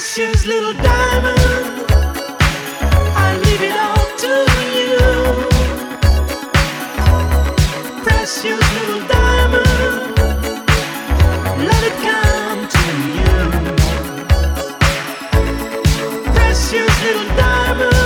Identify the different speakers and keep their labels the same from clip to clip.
Speaker 1: precious little diamond. I leave it all to you. Precious little diamond. Let it come to you. Precious little diamond.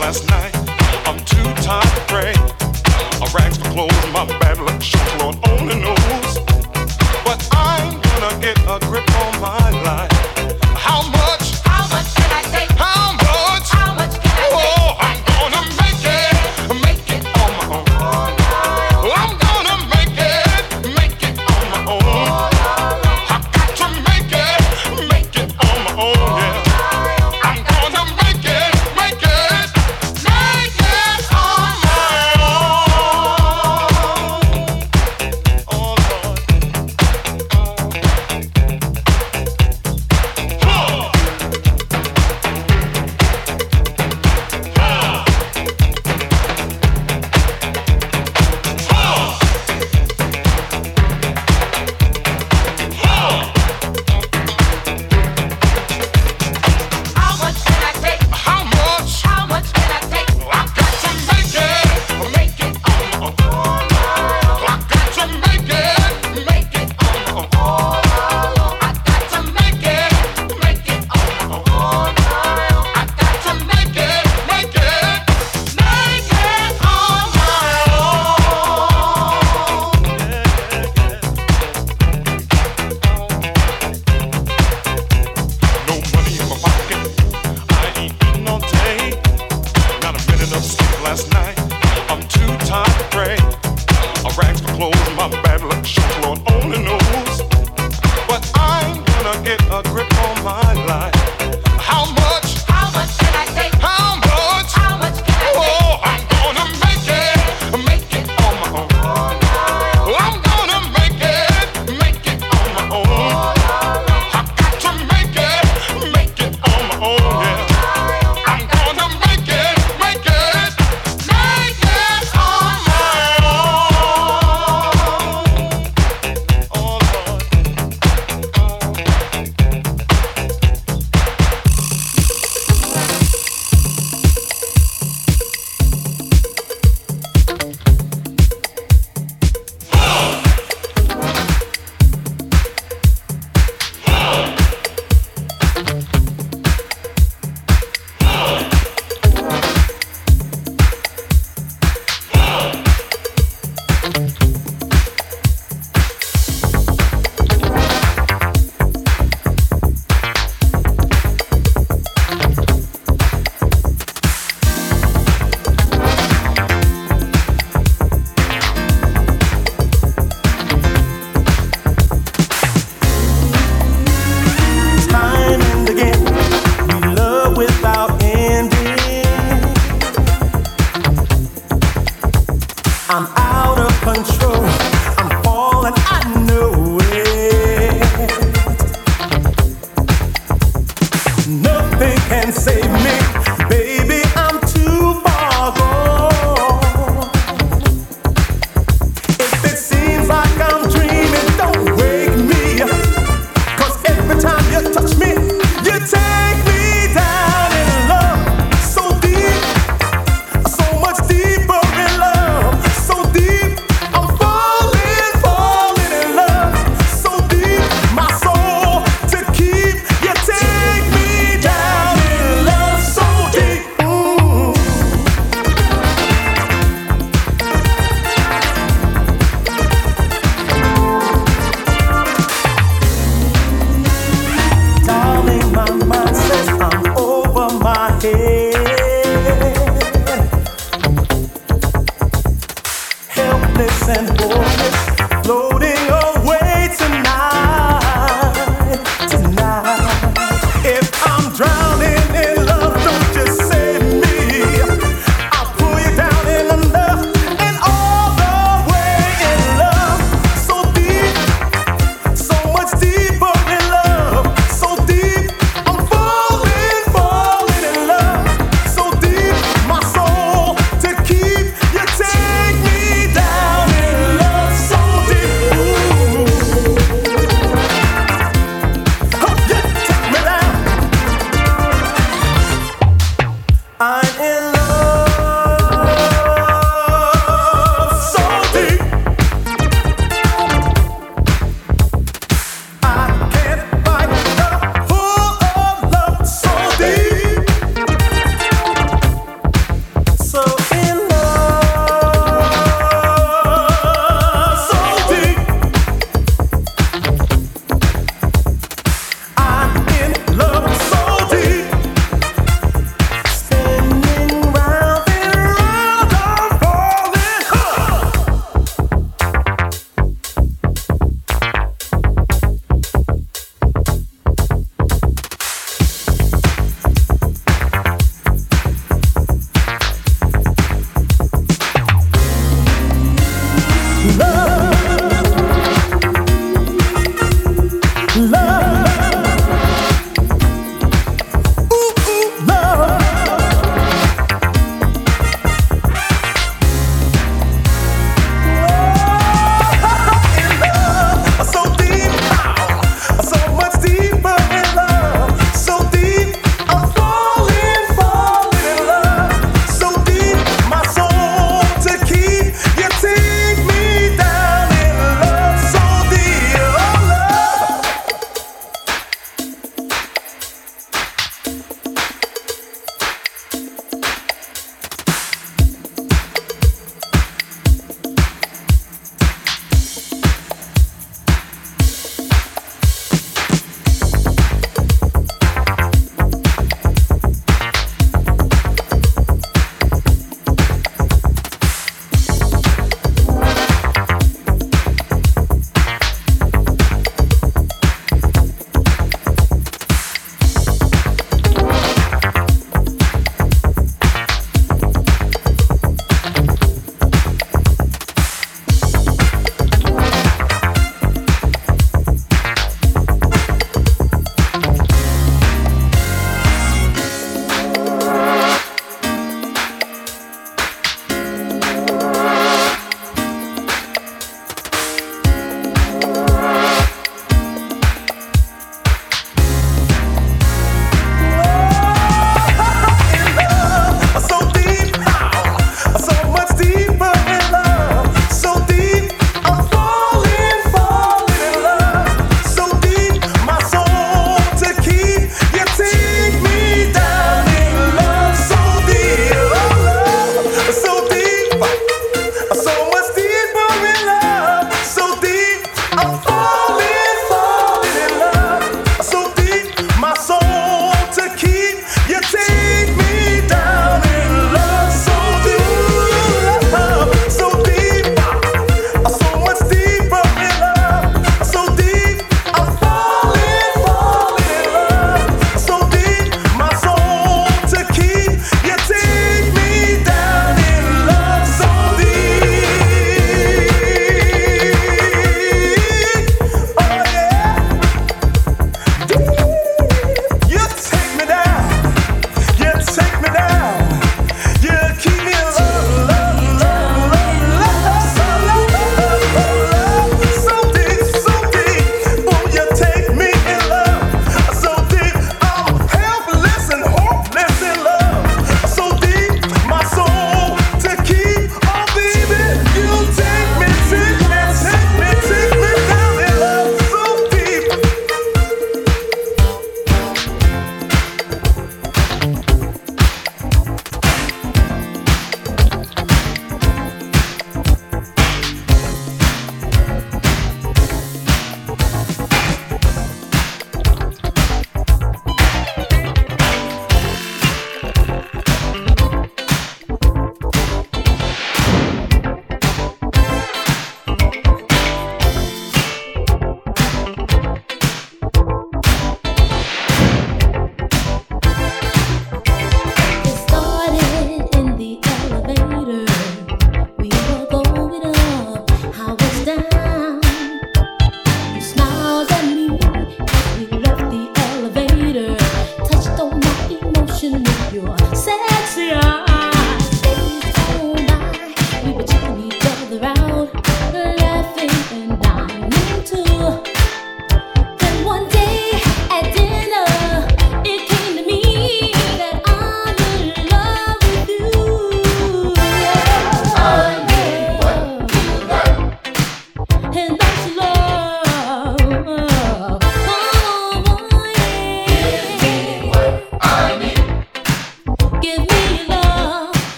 Speaker 2: last night. I'm too tired to pray. I rags are clothes in
Speaker 3: my bad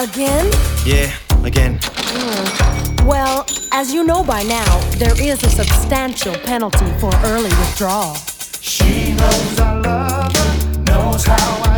Speaker 4: Again?
Speaker 3: Yeah, again. Mm.
Speaker 4: Well, as you know by now, there is a substantial penalty for early withdrawal.
Speaker 2: She knows I love her, knows how I